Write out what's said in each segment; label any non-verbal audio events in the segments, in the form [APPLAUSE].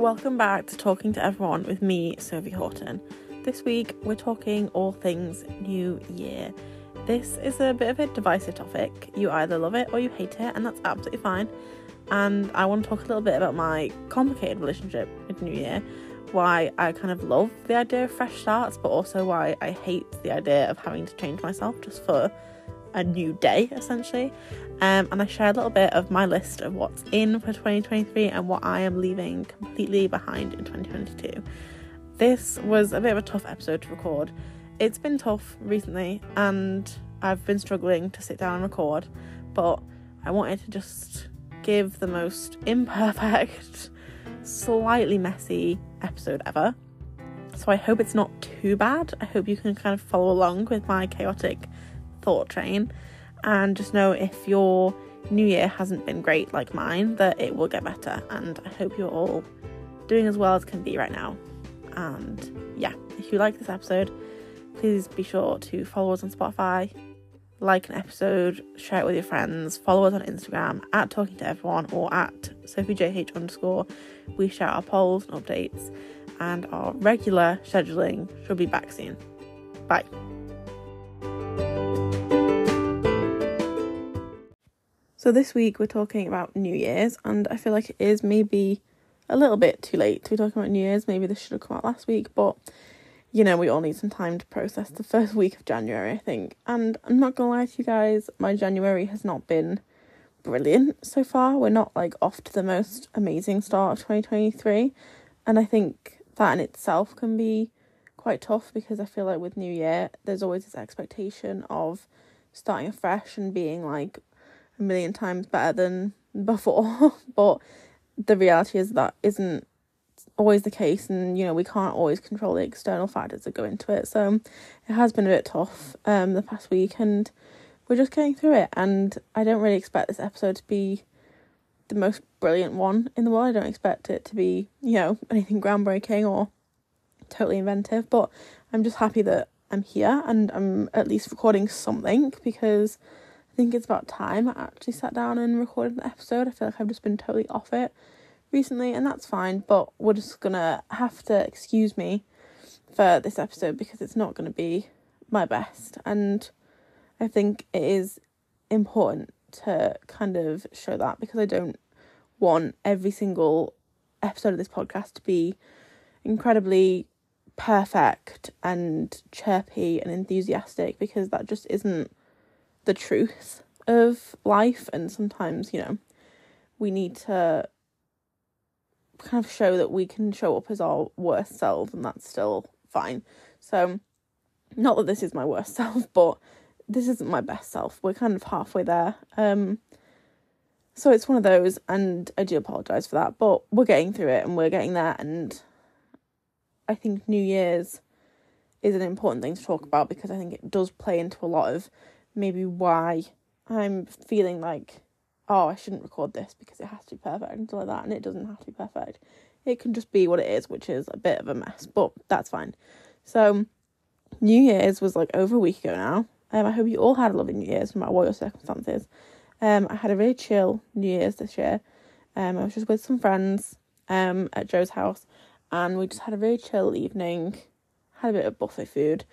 Welcome back to Talking to Everyone with me, Sophie Horton. This week we're talking all things New Year. This is a bit of a divisive topic. You either love it or you hate it, and that's absolutely fine. And I want to talk a little bit about my complicated relationship with New Year, why I kind of love the idea of fresh starts, but also why I hate the idea of having to change myself just for a new day essentially. Um, and I share a little bit of my list of what's in for 2023 and what I am leaving completely behind in 2022. This was a bit of a tough episode to record. It's been tough recently and I've been struggling to sit down and record, but I wanted to just give the most imperfect, slightly messy episode ever. So I hope it's not too bad. I hope you can kind of follow along with my chaotic thought train and just know if your new year hasn't been great like mine that it will get better. And i hope you're all doing as well as can be right now. And yeah if you like this episode please be sure to follow us on spotify like an episode share it with your friends follow us on instagram at talking to everyone or at sophiejh underscore. We share our polls and updates and our regular scheduling. Should be back soon. Bye So this week we're talking about New Year's, and I feel like it is maybe a little bit too late to be talking about New Year's. Maybe this should have come out last week, but you know, we all need some time to process the first week of January, I think. And I'm not gonna lie to you guys, my January has not been brilliant so far. We're not like off to the most amazing start of 2023, and I think that in itself can be quite tough because I feel like with New Year, there's always this expectation of starting afresh and being like a million times better than before. [LAUGHS] but the reality is that isn't always the case and you know we can't always control the external factors that go into it so it has been a bit tough um the past week and we're just getting through it and i don't really expect this episode to be the most brilliant one in the world i don't expect it to be you know anything groundbreaking or totally inventive but i'm just happy that i'm here and i'm at least recording something because think it's about time I actually sat down and recorded an episode. I feel like I've just been totally off it recently, and that's fine, but we're just gonna have to excuse me for this episode because it's not gonna be my best. And I think it is important to kind of show that because I don't want every single episode of this podcast to be incredibly perfect and chirpy and enthusiastic because that just isn't the truth of life and sometimes you know we need to kind of show that we can show up as our worst selves and that's still fine. So not that this is my worst [LAUGHS] self but this isn't my best self. We're kind of halfway there. Um so it's one of those and i do apologize for that but we're getting through it and we're getting there and i think new year's is an important thing to talk about because i think it does play into a lot of maybe why I'm feeling like, oh, I shouldn't record this because it has to be perfect and stuff like that, and it doesn't have to be perfect. It can just be what it is, which is a bit of a mess, but that's fine. So, New Year's was like over a week ago now. Um, I hope you all had a lovely New Year's, no matter what your circumstances. Um, I had a really chill New Year's this year. Um, I was just with some friends um at Joe's house, and we just had a really chill evening. Had a bit of buffet food,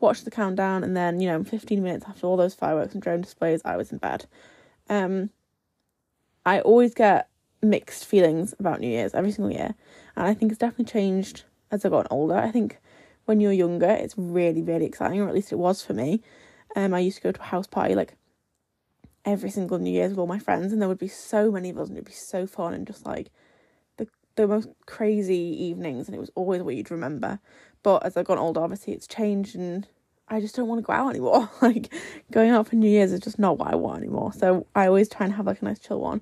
watched the countdown, and then, you know, 15 minutes after all those fireworks and drone displays, I was in bed. Um, I always get mixed feelings about New Year's every single year, and I think it's definitely changed as I've gotten older. I think when you're younger, it's really, really exciting, or at least it was for me. Um, I used to go to a house party like every single New Year's with all my friends, and there would be so many of us, and it'd be so fun and just like the the most crazy evenings, and it was always what you'd remember. But as I've gotten older, obviously it's changed and I just don't want to go out anymore. [LAUGHS] like going out for New Year's is just not what I want anymore. So I always try and have like a nice chill one.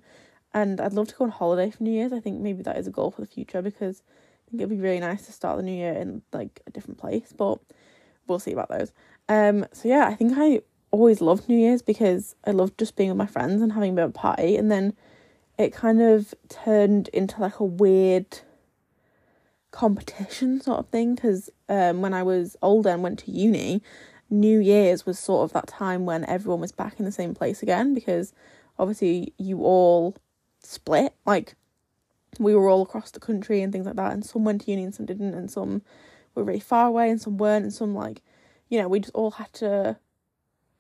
And I'd love to go on holiday for New Year's. I think maybe that is a goal for the future because I think it'd be really nice to start the new year in like a different place. But we'll see about those. Um so yeah, I think I always loved New Year's because I loved just being with my friends and having a bit of a party and then it kind of turned into like a weird competition sort of thing because um, when I was older and went to uni, New Year's was sort of that time when everyone was back in the same place again because obviously you all split. Like, we were all across the country and things like that, and some went to uni and some didn't, and some were really far away and some weren't, and some like, you know, we just all had to,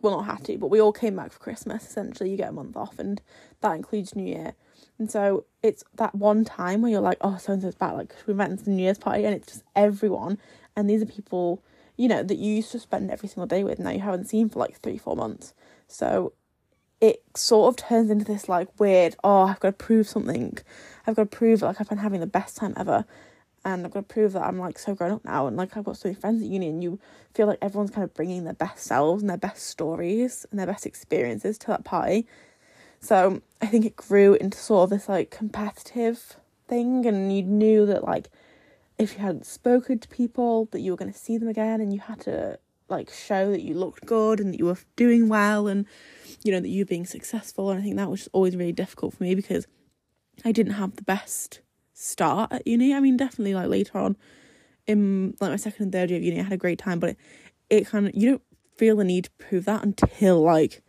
well, not had to, but we all came back for Christmas. Essentially, you get a month off, and that includes New Year. And so it's that one time where you're like, oh, so and so's back. Like we went to the New Year's party, and it's just everyone, and these are people, you know, that you used to spend every single day with. Now you haven't seen for like three, four months. So it sort of turns into this like weird, oh, I've got to prove something. I've got to prove like I've been having the best time ever. And I've got to prove that I'm like so grown up now and like I've got so many friends at uni and you feel like everyone's kind of bringing their best selves and their best stories and their best experiences to that party. So I think it grew into sort of this like competitive thing and you knew that like if you hadn't spoken to people that you were going to see them again and you had to like show that you looked good and that you were doing well and you know that you were being successful and I think that was always really difficult for me because I didn't have the best start at uni. I mean definitely like later on in like my second and third year of uni I had a great time but it, it kind of you don't feel the need to prove that until like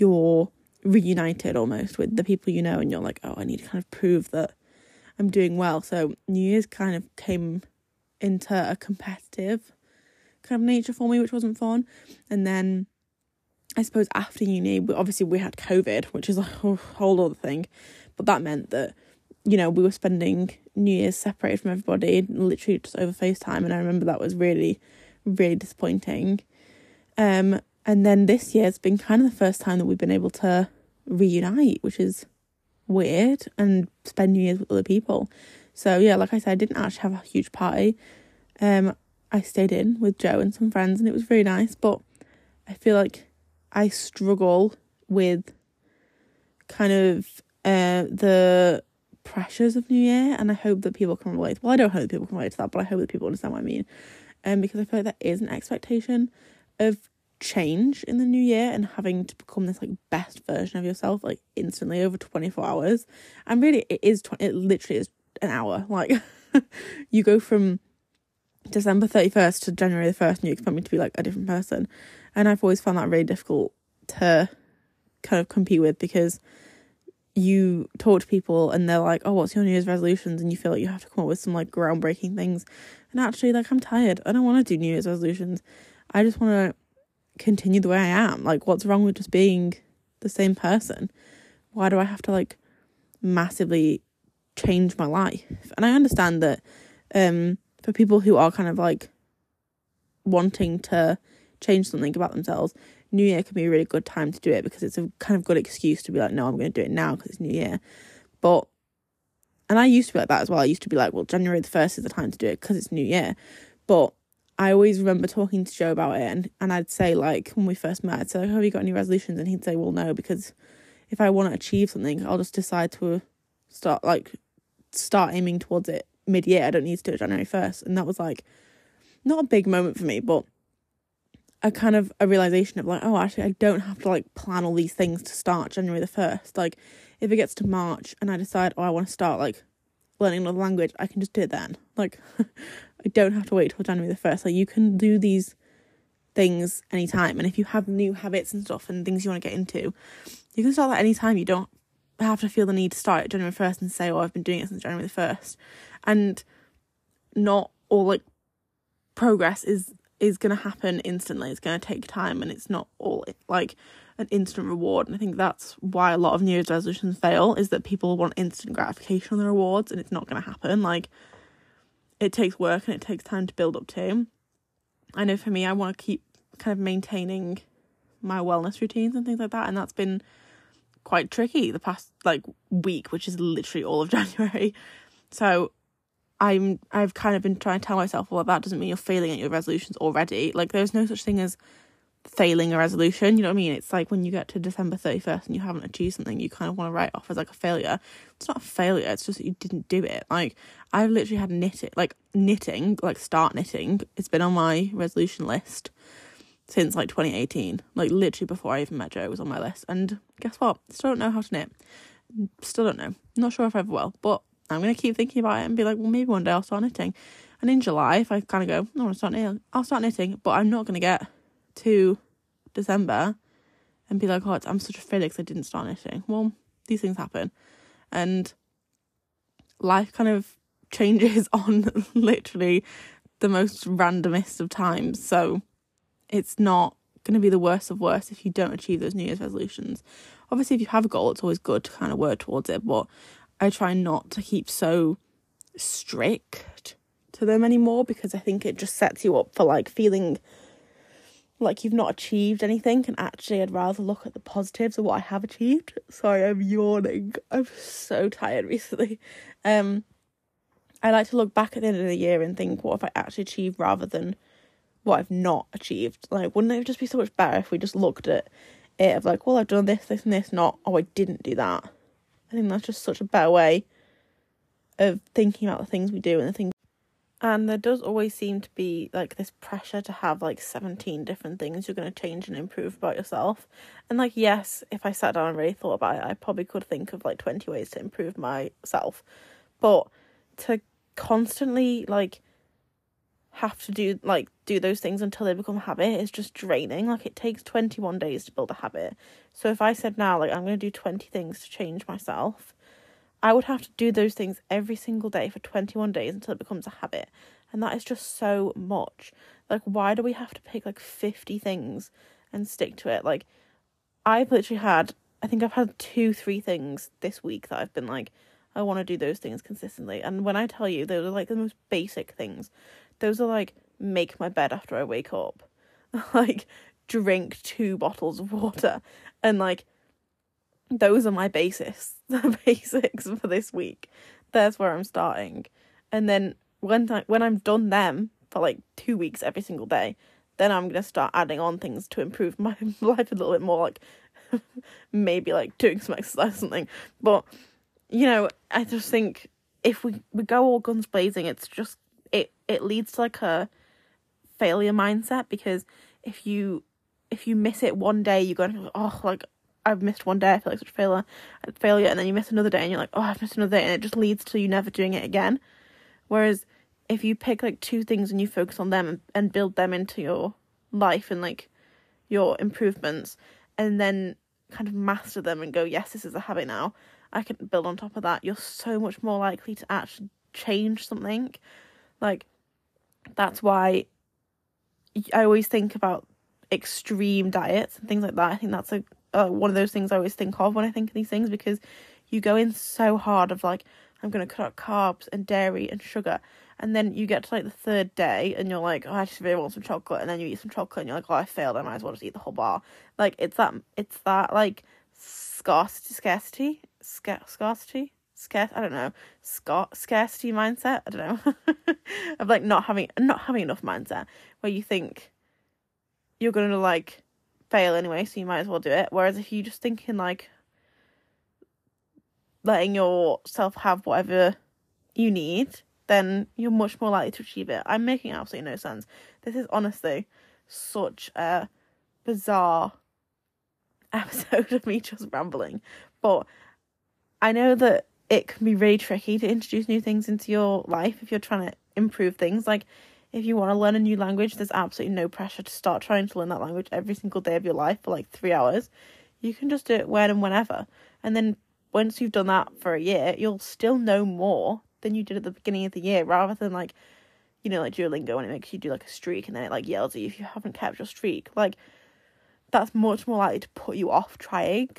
you're reunited almost with the people you know and you're like oh I need to kind of prove that I'm doing well so New Year's kind of came into a competitive kind of nature for me, which wasn't fun. And then I suppose after uni, obviously we had COVID, which is a whole other thing, but that meant that you know we were spending New Year's separated from everybody, literally just over FaceTime, and I remember that was really, really disappointing. Um, and then this year's been kind of the first time that we've been able to reunite, which is weird, and spend New Year's with other people. So yeah, like I said, I didn't actually have a huge party. Um, I stayed in with Joe and some friends, and it was very nice. But I feel like I struggle with kind of uh, the pressures of New Year, and I hope that people can relate. Well, I don't hope that people can relate to that, but I hope that people understand what I mean. Um, because I feel like there is an expectation of change in the new year and having to become this like best version of yourself like instantly over 24 hours and really it is 20 it literally is an hour like [LAUGHS] you go from December 31st to January the 1st and you expect me to be like a different person. And I've always found that really difficult to kind of compete with because you talk to people and they're like, oh, what's your New Year's resolutions? And you feel like you have to come up with some like groundbreaking things. And actually, like, I'm tired. I don't want to do New Year's resolutions. I just want to continue the way I am. Like, what's wrong with just being the same person? Why do I have to like massively change my life? And I understand that um for people who are kind of like wanting to change something about themselves, New Year can be a really good time to do it because it's a kind of good excuse to be like, no, I'm going to do it now because it's New Year. But, and I used to be like that as well. I used to be like, well, January the 1st is the time to do it because it's New Year. But I always remember talking to Joe about it and, and I'd say, like, when we first met, I'd say, have you got any resolutions? And he'd say, well, no, because if I want to achieve something, I'll just decide to start, like, start aiming towards it mid year. I don't need to do it January 1st. And that was like not a big moment for me, but a kind of a realization of like, oh, actually, I don't have to like plan all these things to start January the 1st. Like, if it gets to March and I decide, oh, I want to start like learning another language, I can just do it then. Like, [LAUGHS] I don't have to wait till January the 1st. Like, you can do these things anytime. And if you have new habits and stuff and things you want to get into, you can start that anytime. You don't have to feel the need to start January 1st and say, oh, I've been doing it since January the 1st and not all like progress is is going to happen instantly it's going to take time and it's not all like an instant reward and i think that's why a lot of new year's resolutions fail is that people want instant gratification on the rewards and it's not going to happen like it takes work and it takes time to build up to i know for me i want to keep kind of maintaining my wellness routines and things like that and that's been quite tricky the past like week which is literally all of [LAUGHS] january so I'm I've kind of been trying to tell myself, well, that doesn't mean you're failing at your resolutions already. Like there's no such thing as failing a resolution. You know what I mean? It's like when you get to December thirty first and you haven't achieved something, you kind of want to write off as like a failure. It's not a failure. It's just that you didn't do it. Like I've literally had knitting, like knitting, like start knitting. It's been on my resolution list since like 2018. Like literally before I even met Joe, it was on my list. And guess what? Still don't know how to knit. Still don't know. Not sure if I ever will, but I'm going to keep thinking about it and be like, well, maybe one day I'll start knitting. And in July, if I kind of go, I want to start knitting, I'll start knitting. But I'm not going to get to December and be like, oh, I'm such a failure because I didn't start knitting. Well, these things happen. And life kind of [LAUGHS] changes on [LAUGHS] literally the most randomest of times. So it's not going to be the worst of worst if you don't achieve those New Year's resolutions. Obviously, if you have a goal, it's always good to kind of work towards it, but I try not to keep so strict to them anymore because I think it just sets you up for like feeling like you've not achieved anything and actually I'd rather look at the positives of what I have achieved. Sorry, I'm yawning. I'm so tired recently. Um I like to look back at the end of the year and think what have I actually achieved rather than what I've not achieved. Like wouldn't it just be so much better if we just looked at it of like, well I've done this, this and this, not oh I didn't do that. I think that's just such a better way of thinking about the things we do and the things and there does always seem to be like this pressure to have like 17 different things you're going to change and improve about yourself. And like, yes, if I sat down and really thought about it, I probably could think of like 20 ways to improve myself. But to constantly like have to do like do those things until they become habit is just draining. Like it takes 21 days to build a habit. So if I said now like I'm going to do 20 things to change myself, I would have to do those things every single day for 21 days until it becomes a habit. And that is just so much. Like, why do we have to pick like 50 things and stick to it? Like, I've literally had, I think I've had two, three things this week that I've been like, I want to do those things consistently. And when I tell you, those are like the most basic things. Those are like, make my bed after I wake up, [LAUGHS] like, drink two bottles of water, and like, those are my basis, [LAUGHS] the basics for this week. There's where I'm starting, and then when I, when I'm done them for like two weeks every single day, then I'm gonna start adding on things to improve [LAUGHS] my life a little bit more, like [LAUGHS] maybe like doing some exercise or something. But you know, I just think if we we go all guns blazing, it's just it it leads to like a failure mindset because if you if you miss it one day, you're going, oh, like I've missed one day, I feel like such a failure, failure, and then you miss another day, and you're like, oh, I've missed another day, and it just leads to you never doing it again. Whereas if you pick like two things and you focus on them and, and build them into your life and like your improvements, and then kind of master them and go, yes, this is a habit now. I can build on top of that. You're so much more likely to actually change something. Like that's why I always think about extreme diets and things like that. I think that's a uh, one of those things I always think of when I think of these things because you go in so hard of like I'm gonna cut out carbs and dairy and sugar, and then you get to like the third day and you're like, oh, I just really want some chocolate, and then you eat some chocolate and you're like, oh, I failed. I might as well just eat the whole bar. Like it's that it's that like scarcity scarcity scar- scarcity scarce I don't know scar- scarcity mindset I don't know [LAUGHS] of like not having not having enough mindset where you think you're gonna like fail anyway, so you might as well do it. Whereas if you just thinking like letting yourself have whatever you need, then you're much more likely to achieve it. I'm making absolutely no sense. This is honestly such a bizarre [LAUGHS] episode of me just rambling. But I know that it can be really tricky to introduce new things into your life if you're trying to improve things. Like if you want to learn a new language, there's absolutely no pressure to start trying to learn that language every single day of your life for like three hours. You can just do it when and whenever. And then once you've done that for a year, you'll still know more than you did at the beginning of the year rather than like, you know, like Duolingo when it makes you do like a streak and then it like yells at you if you haven't kept your streak. Like, that's much more likely to put you off trying.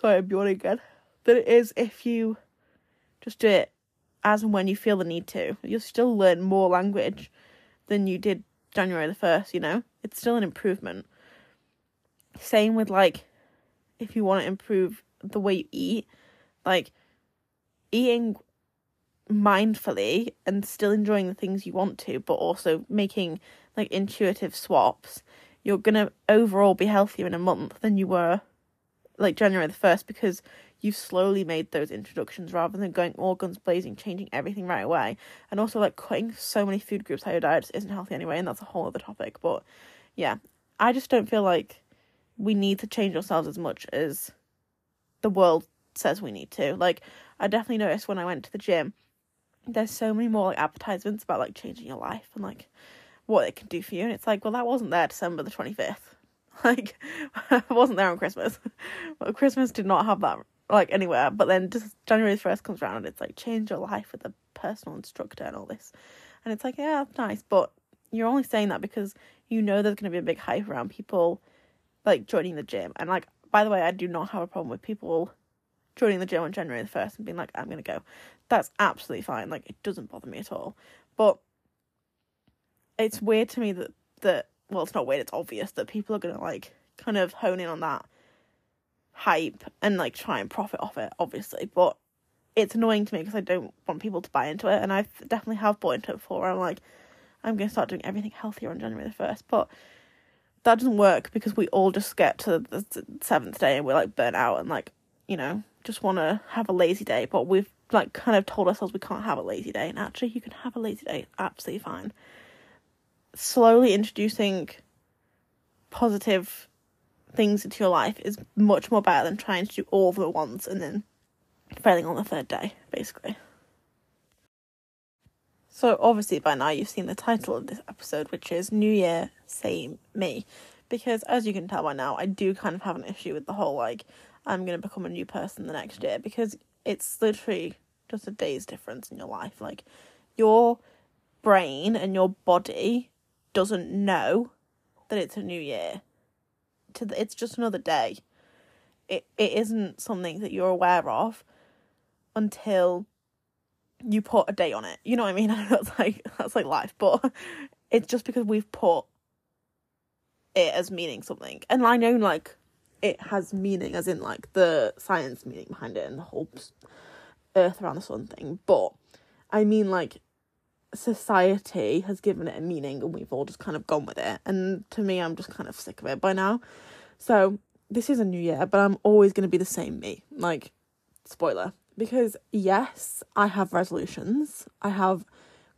Sorry, I'm yawning again. Than it is if you just do it as and when you feel the need to. You'll still learn more language than you did January the 1st, you know? It's still an improvement. Same with like if you want to improve the way you eat, like eating mindfully and still enjoying the things you want to, but also making like intuitive swaps, you're gonna overall be healthier in a month than you were like January the 1st because you've slowly made those introductions rather than going all guns blazing, changing everything right away. And also, like, cutting so many food groups out of your diet isn't healthy anyway, and that's a whole other topic. But yeah, I just don't feel like we need to change ourselves as much as the world says we need to. Like, I definitely noticed when I went to the gym, there's so many more like advertisements about like changing your life and like what it can do for you. And it's like, well, that wasn't there December the 25th. [LAUGHS] Like, [LAUGHS] I wasn't there on Christmas. [LAUGHS] Well, Christmas did not have that like anywhere. But then just January first comes around and it's like change your life with a personal instructor and all this, and it's like yeah, that's nice, but you're only saying that because you know there's going to be a big hype around people like joining the gym. And like by the way, I do not have a problem with people joining the gym on January the first and being like, I'm gonna go. That's absolutely fine. Like it doesn't bother me at all. But it's weird to me that that well, it's not weird. It's obvious that people are gonna like kind of hone in on that hype and like try and profit off it, obviously. But it's annoying to me because I don't want people to buy into it, and I definitely have bought into it before. I'm like, I'm gonna start doing everything healthier on January the first, but that doesn't work because we all just get to the seventh day and we're like burnt out and like you know just want to have a lazy day. But we've like kind of told ourselves we can't have a lazy day, and actually you can have a lazy day absolutely fine. Slowly introducing positive things into your life is much more better than trying to do all of at once and then failing on the third day, basically. So, obviously, by now you've seen the title of this episode, which is New Year, Same Me. Because, as you can tell by now, I do kind of have an issue with the whole like, I'm going to become a new person the next year because it's literally just a day's difference in your life. Like, your brain and your body doesn't know that it's a new year. To the, it's just another day. It it isn't something that you're aware of until you put a date on it. You know what I mean? [LAUGHS] that's like that's like life, but it's just because we've put it as meaning something. And I know like it has meaning as in like the science meaning behind it and the whole earth around the sun thing, but I mean like society has given it a meaning and we've all just kind of gone with it. And to me, I'm just kind of sick of it by now. So this is a new year, but I'm always going to be the same me. Like, spoiler. Because yes, I have resolutions, I have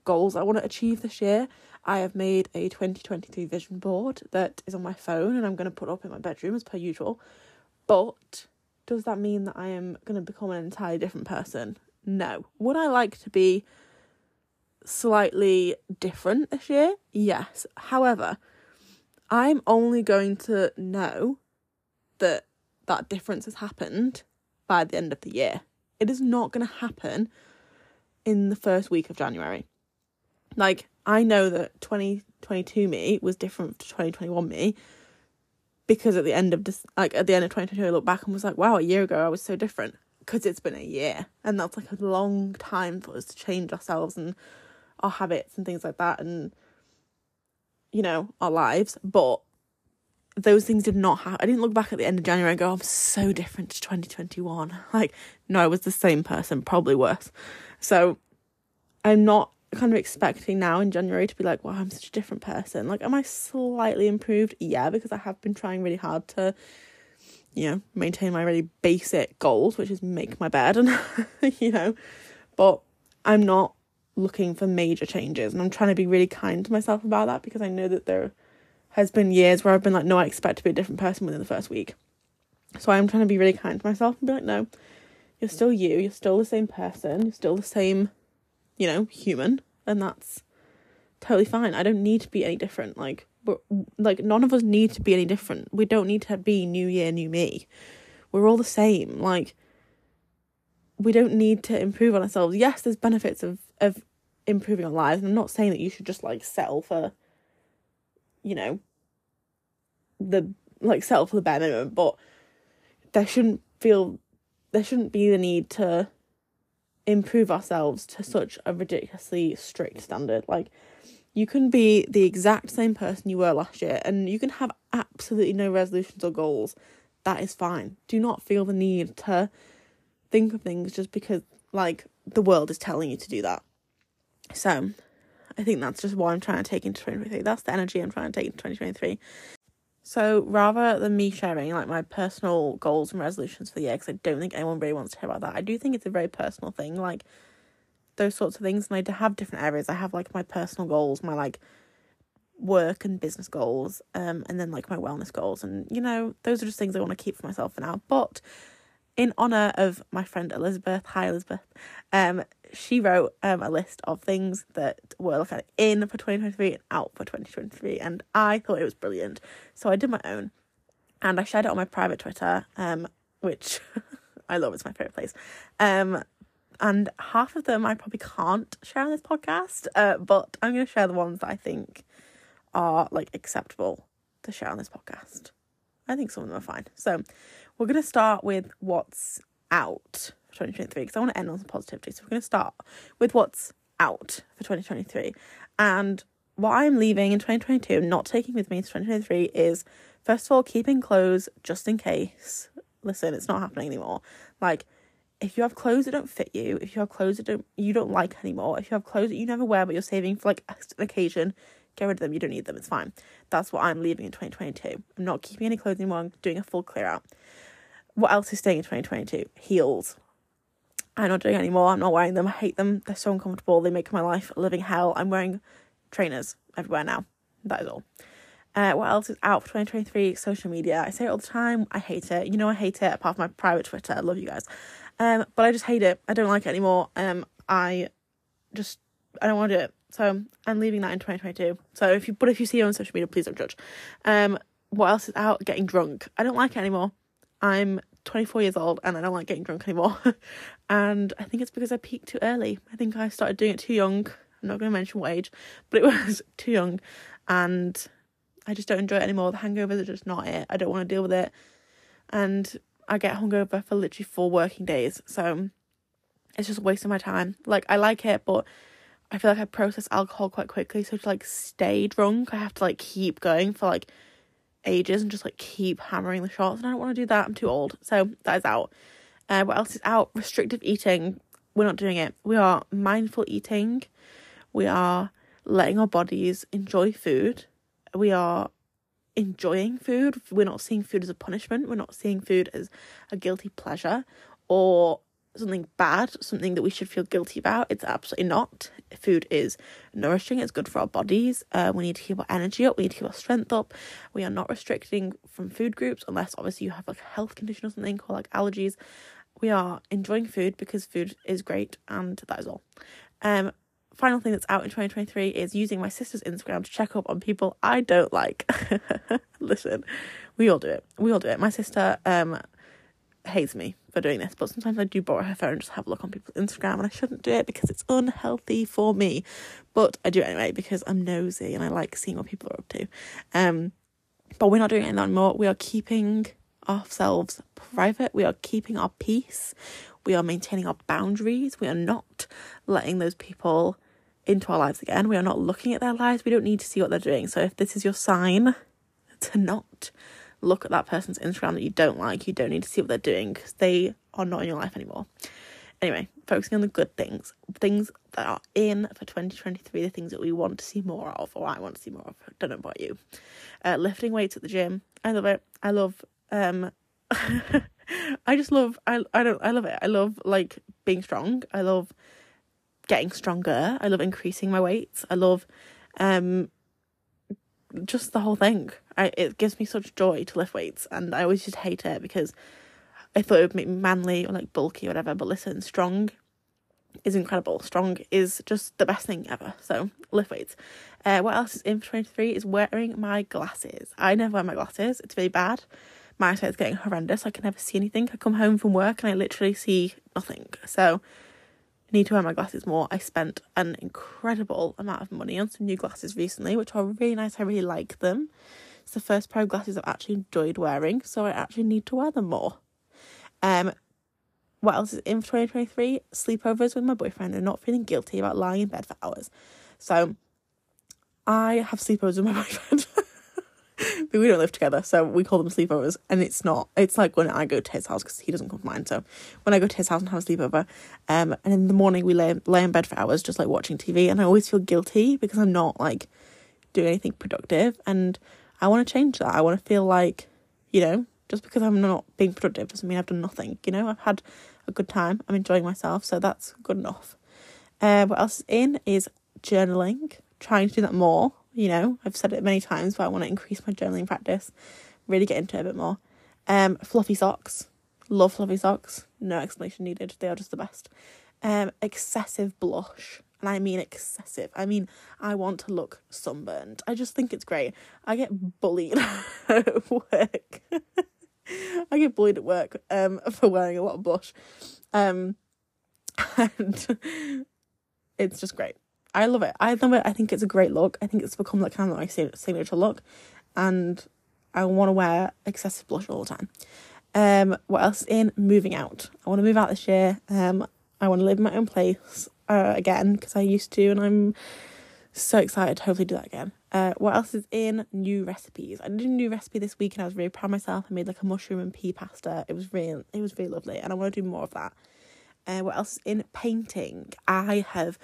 goals I want to achieve this year. I have made a 2023 vision board that is on my phone and I'm going to put up in my bedroom as per usual. But does that mean that I am going to become an entirely different person? No. Would I like to be slightly different this year? Yes. However, I'm only going to know that that difference has happened by the end of the year. It is not going to happen in the first week of January. Like, I know that 2022 me was different to 2021 me because at the end of this, like at the end of 2022, I look back and was like, wow, a year ago I was so different because it's been a year and that's like a long time for us to change ourselves and our habits and things like that and you know our lives but those things did not happen i didn't look back at the end of january and go oh, i'm so different to 2021 [LAUGHS] like no i was the same person probably worse. So i'm not kind of expecting now in january to be like wow i'm such a different person. Like am i slightly improved? Yeah because i have been trying really hard to you know maintain my really basic goals which is make my bed and [LAUGHS] you know but i'm not looking for major changes. And I'm trying to be really kind to myself about that because I know that there has been years where I've been like, no, I expect to be a different person within the first week. So I'm trying to be really kind to myself and be like, no, you're still you, you're still the same person, you're still the same, you know, human, and that's totally fine. I don't need to be any different. Like we're like none of us need to be any different. We don't need to be new year, new me. We're all the same. Like we don't need to improve on ourselves. Yes, there's benefits of of improving our lives. And I'm not saying that you should just like settle for, you know, the like settle for the bare minimum, but there shouldn't feel there shouldn't be the need to improve ourselves to such a ridiculously strict standard. Like you can be the exact same person you were last year and you can have absolutely no resolutions or goals. That is fine. Do not feel the need to think of things just because like the world is telling you to do that. So I think that's just what I'm trying to take into 2023. That's the energy I'm trying to take into 2023. So rather than me sharing like my personal goals and resolutions for the year, because I don't think anyone really wants to hear about that, I do think it's a very personal thing. Like those sorts of things, and I have different areas. I have like my personal goals, my like work and business goals, um, and then like my wellness goals, and you know those are just things I want to keep for myself for now. But in honor of my friend Elizabeth, hi Elizabeth, um, she wrote um a list of things that were looking in for 2023 and out for 2023, and I thought it was brilliant. So I did my own, and I shared it on my private Twitter, um, which [LAUGHS] I love it. It's my favorite place. Um, and half of them I probably can't share on this podcast, uh, but I'm going to share the ones that I think are like acceptable to share on this podcast. I think some of them are fine. So we're going to start with what's out 2023 because I want to end on some positivity. So we're going to start with what's out for 2023. And what I'm leaving in 2022, not taking with me to 2023, is first of all, keeping clothes just in case. Listen, it's not happening anymore. Like, if you have clothes that don't fit you, if you have clothes that don't you don't like anymore, if you have clothes that you never wear but you're saving for like an occasion, get rid of them. You don't need them. It's fine. That's what I'm leaving in 2022. I'm not keeping any clothes anymore. I'm doing a full clear out. What else is staying in 2022? Heels. I'm not doing anymore. I'm not wearing them. I hate them. They're so uncomfortable. They make my life a living hell. I'm wearing trainers everywhere now. That is all. Uh, what else is out for 2023? Social media. I say it all the time. I hate it. You know I hate it, apart from my private Twitter. I love you guys. Um, but I just hate it. I don't like it anymore. Um, I just, I don't want to do it. So I'm leaving that in 2022. So if you, but if you see it on social media, please don't judge. Um, what else is out? Getting drunk. I don't like it anymore. I'm 24 years old and I don't like getting drunk anymore. [LAUGHS] and I think it's because I peaked too early. I think I started doing it too young. I'm not going to mention what age, but it [LAUGHS] was too young. And I just don't enjoy it anymore. The hangovers are just not it. I don't want to deal with it. And I get hungover for literally four working days. So it's just wasting my time. Like, I like it, but I feel like I process alcohol quite quickly. So to like stay drunk, I have to like keep going for like ages and just like keep hammering the shots. And I don't want to do that. I'm too old. So that is out. Uh, what else is out? Restrictive eating. We're not doing it. We are mindful eating. We are letting our bodies enjoy food. We are enjoying food. We're not seeing food as a punishment. We're not seeing food as a guilty pleasure or something bad, something that we should feel guilty about. It's absolutely not. Food is nourishing, it's good for our bodies. Uh, we need to keep our energy up, we need to keep our strength up. We are not restricting from food groups unless obviously you have like a health condition or something called like allergies. We are enjoying food because food is great and that is all. Um final thing that's out in 2023 is using my sister's Instagram to check up on people I don't like. [LAUGHS] Listen, we all do it. We all do it. My sister um hates me for doing this, but sometimes I do borrow her phone and just have a look on people's Instagram, and I shouldn't do it because it's unhealthy for me. But I do it anyway because I'm nosy and I like seeing what people are up to. Um, but we're not doing it anymore. We are keeping ourselves private. We are keeping our peace. We are maintaining our boundaries. We are not letting those people into our lives again. We are not looking at their lives. We don't need to see what they're doing. So if this is your sign to not look at that person's Instagram that you don't like, you don't need to see what they're doing because they are not in your life anymore. Anyway, focusing on the good things, things that are in for 2023, the things that we want to see more of, or I want to see more of. Don't know about you. Uh, lifting weights at the gym, I love it. I love. um [LAUGHS] I just love. I I don't. I love it. I love like being strong. I love getting stronger. I love increasing my weights. I love um just the whole thing. I it gives me such joy to lift weights, and I always just hate it because I thought it would make me manly or like bulky or whatever. But listen, strong is incredible. Strong is just the best thing ever. So lift weights. Uh, what else is in for twenty three is wearing my glasses. I never wear my glasses. It's really bad. My eyesight is getting horrendous. I can never see anything. I come home from work and I literally see nothing. So need to wear my glasses more. I spent an incredible amount of money on some new glasses recently, which are really nice. I really like them. It's the first pair of glasses I've actually enjoyed wearing, so I actually need to wear them more. Um, what else is in for 2023? Sleepovers with my boyfriend and not feeling guilty about lying in bed for hours. So I have sleepovers with my [LAUGHS] boyfriend. But we don't live together, so we call them sleepovers. And it's not. It's like when I go to his house because he doesn't come to mine. So when I go to his house and have a sleepover, um, and in the morning we lay lay in bed for hours just like watching TV, and I always feel guilty because I'm not like doing anything productive, and I want to change that. I want to feel like, you know, just because I'm not being productive doesn't mean I've done nothing. You know, I've had a good time. I'm enjoying myself, so that's good enough. Uh, what else is in is journaling. Trying to do that more you know, I've said it many times, but I want to increase my journaling practice, really get into it a bit more. Um, fluffy socks. Love fluffy socks. No explanation needed. They are just the best. Um, excessive blush. And I mean excessive. I mean, I want to look sunburned. I just think it's great. I get bullied [LAUGHS] at work [LAUGHS] I get bullied at work um for wearing a lot of blush. Um [LAUGHS] and it's just great. I love it. I love it. I think it's a great look. I think it's become like kind of my signature look, and I want to wear excessive blush all the time. Um, what else in moving out? I want to move out this year. Um, I want to live in my own place uh, again because I used to, and I'm so excited to hopefully do that again. Uh, what else is in new recipes? I did a new recipe this week and I was really proud of myself. I made like a mushroom and pea pasta. It was really, it was really lovely, and I want to do more of that. Uh, what else is in painting? I have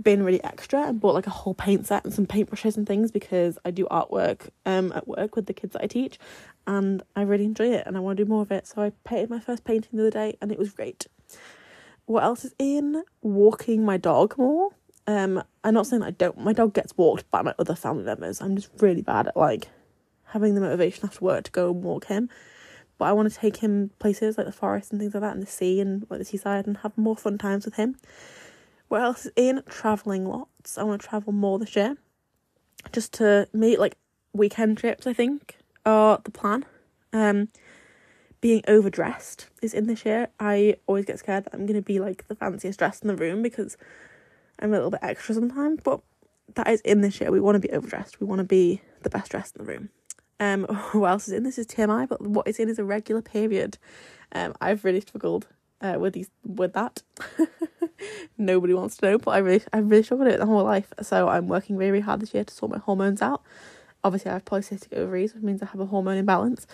been really extra and bought like a whole paint set and some paintbrushes and things because I do artwork um at work with the kids that I teach and I really enjoy it and I want to do more of it. So I painted my first painting the other day and it was great. What else is in? Walking my dog more. Um, I'm not saying I don't. My dog gets walked by my other family members. I'm just really bad at like having the motivation after work to go and walk him. But I want to take him places like the forest and things like that, and the sea and like the seaside, and have more fun times with him. What else is in? Traveling lots. I want to travel more this year, just to meet like weekend trips. I think are the plan. Um, being overdressed is in this year. I always get scared that I'm gonna be like the fanciest dressed in the room because I'm a little bit extra sometimes, but that is in this year. We want to be overdressed. We want to be the best dressed in the room. Um, [LAUGHS] what else is in? This is TMI, but what is in is a regular period. Um, I've really struggled uh, with these with that. [LAUGHS] Nobody wants to know, but I really I really struggled with it the whole life. So I'm working very hard this year to sort my hormones out. Obviously, I have polycystic ovaries, which means I have a hormone imbalance,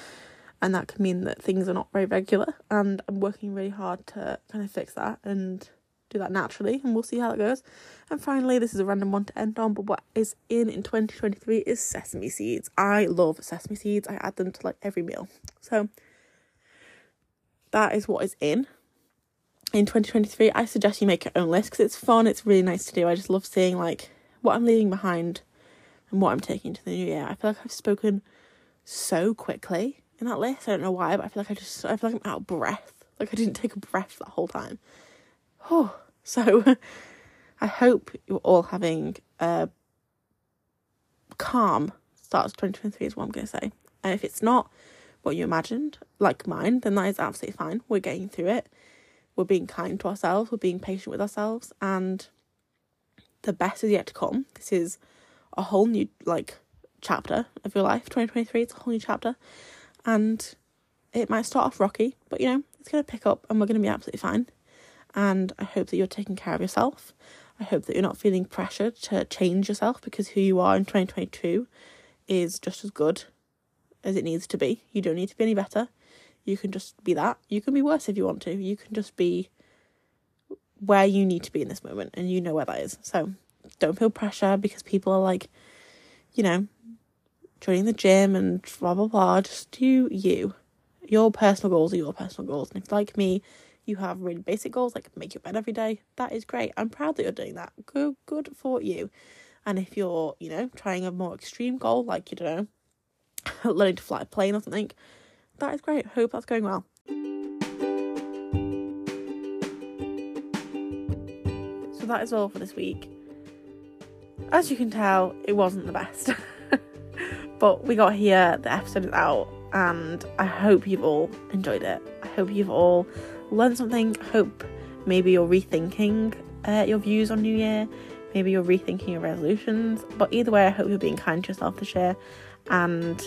and that can mean that things are not very regular. And I'm working really hard to kind of fix that and do that naturally and we'll see how that goes. And finally, this is a random one to end on, but what is in in 2023 is sesame seeds. I love sesame seeds. I add them to like every meal. So that is what is in in 2023. I suggest you make your own list because it's fun. It's really nice to do. I just love seeing like what I'm leaving behind and what I'm taking to the new year. I feel like I've spoken so quickly in that list. I don't know why, but I feel like I just I feel like I'm out of breath. Like I didn't take a breath that whole time. Oh, so [LAUGHS] I hope you're all having a calm start to 2023 is what I'm to say. And if it's not what you imagined, like mine, then that is absolutely fine. We're getting through it. We're being kind to ourselves. We're being patient with ourselves. And the best is yet to come. This is a whole new, like, chapter of your life. 2023, it's a whole new chapter. And it might start off rocky, but you know, it's going to pick up and we're going to be absolutely fine and I hope that you're taking care of yourself. I hope that you're not feeling pressured to change yourself because who you are in 2022 is just as good as it needs to be. You don't need to be any better. You can just be that. You can be worse if you want to. You can just be where you need to be in this moment and you know where that is. So don't feel pressure because people are like, you know, joining the gym and blah blah blah. Just do you. Your personal goals are your personal goals. And if like me, you have really basic goals like make your bed every day, that is great. I'm proud that you're doing that. Good, good for you. And if you're, you know, trying a more extreme goal, like, you don't know, [LAUGHS] learning to fly a plane or something, that is great. Hope that's going well. So that is all for this week. As you can tell, it wasn't the best. [LAUGHS] but we got here, the episode is out, and I hope you've all enjoyed it. I hope you've all learned something. Hope maybe you're rethinking uh, your views on New Year. Maybe you're rethinking your resolutions. But either way, I hope you're being kind to yourself this year. And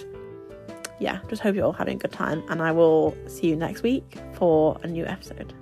yeah, just hope you're all having a good time. And I will see you next week for a new episode.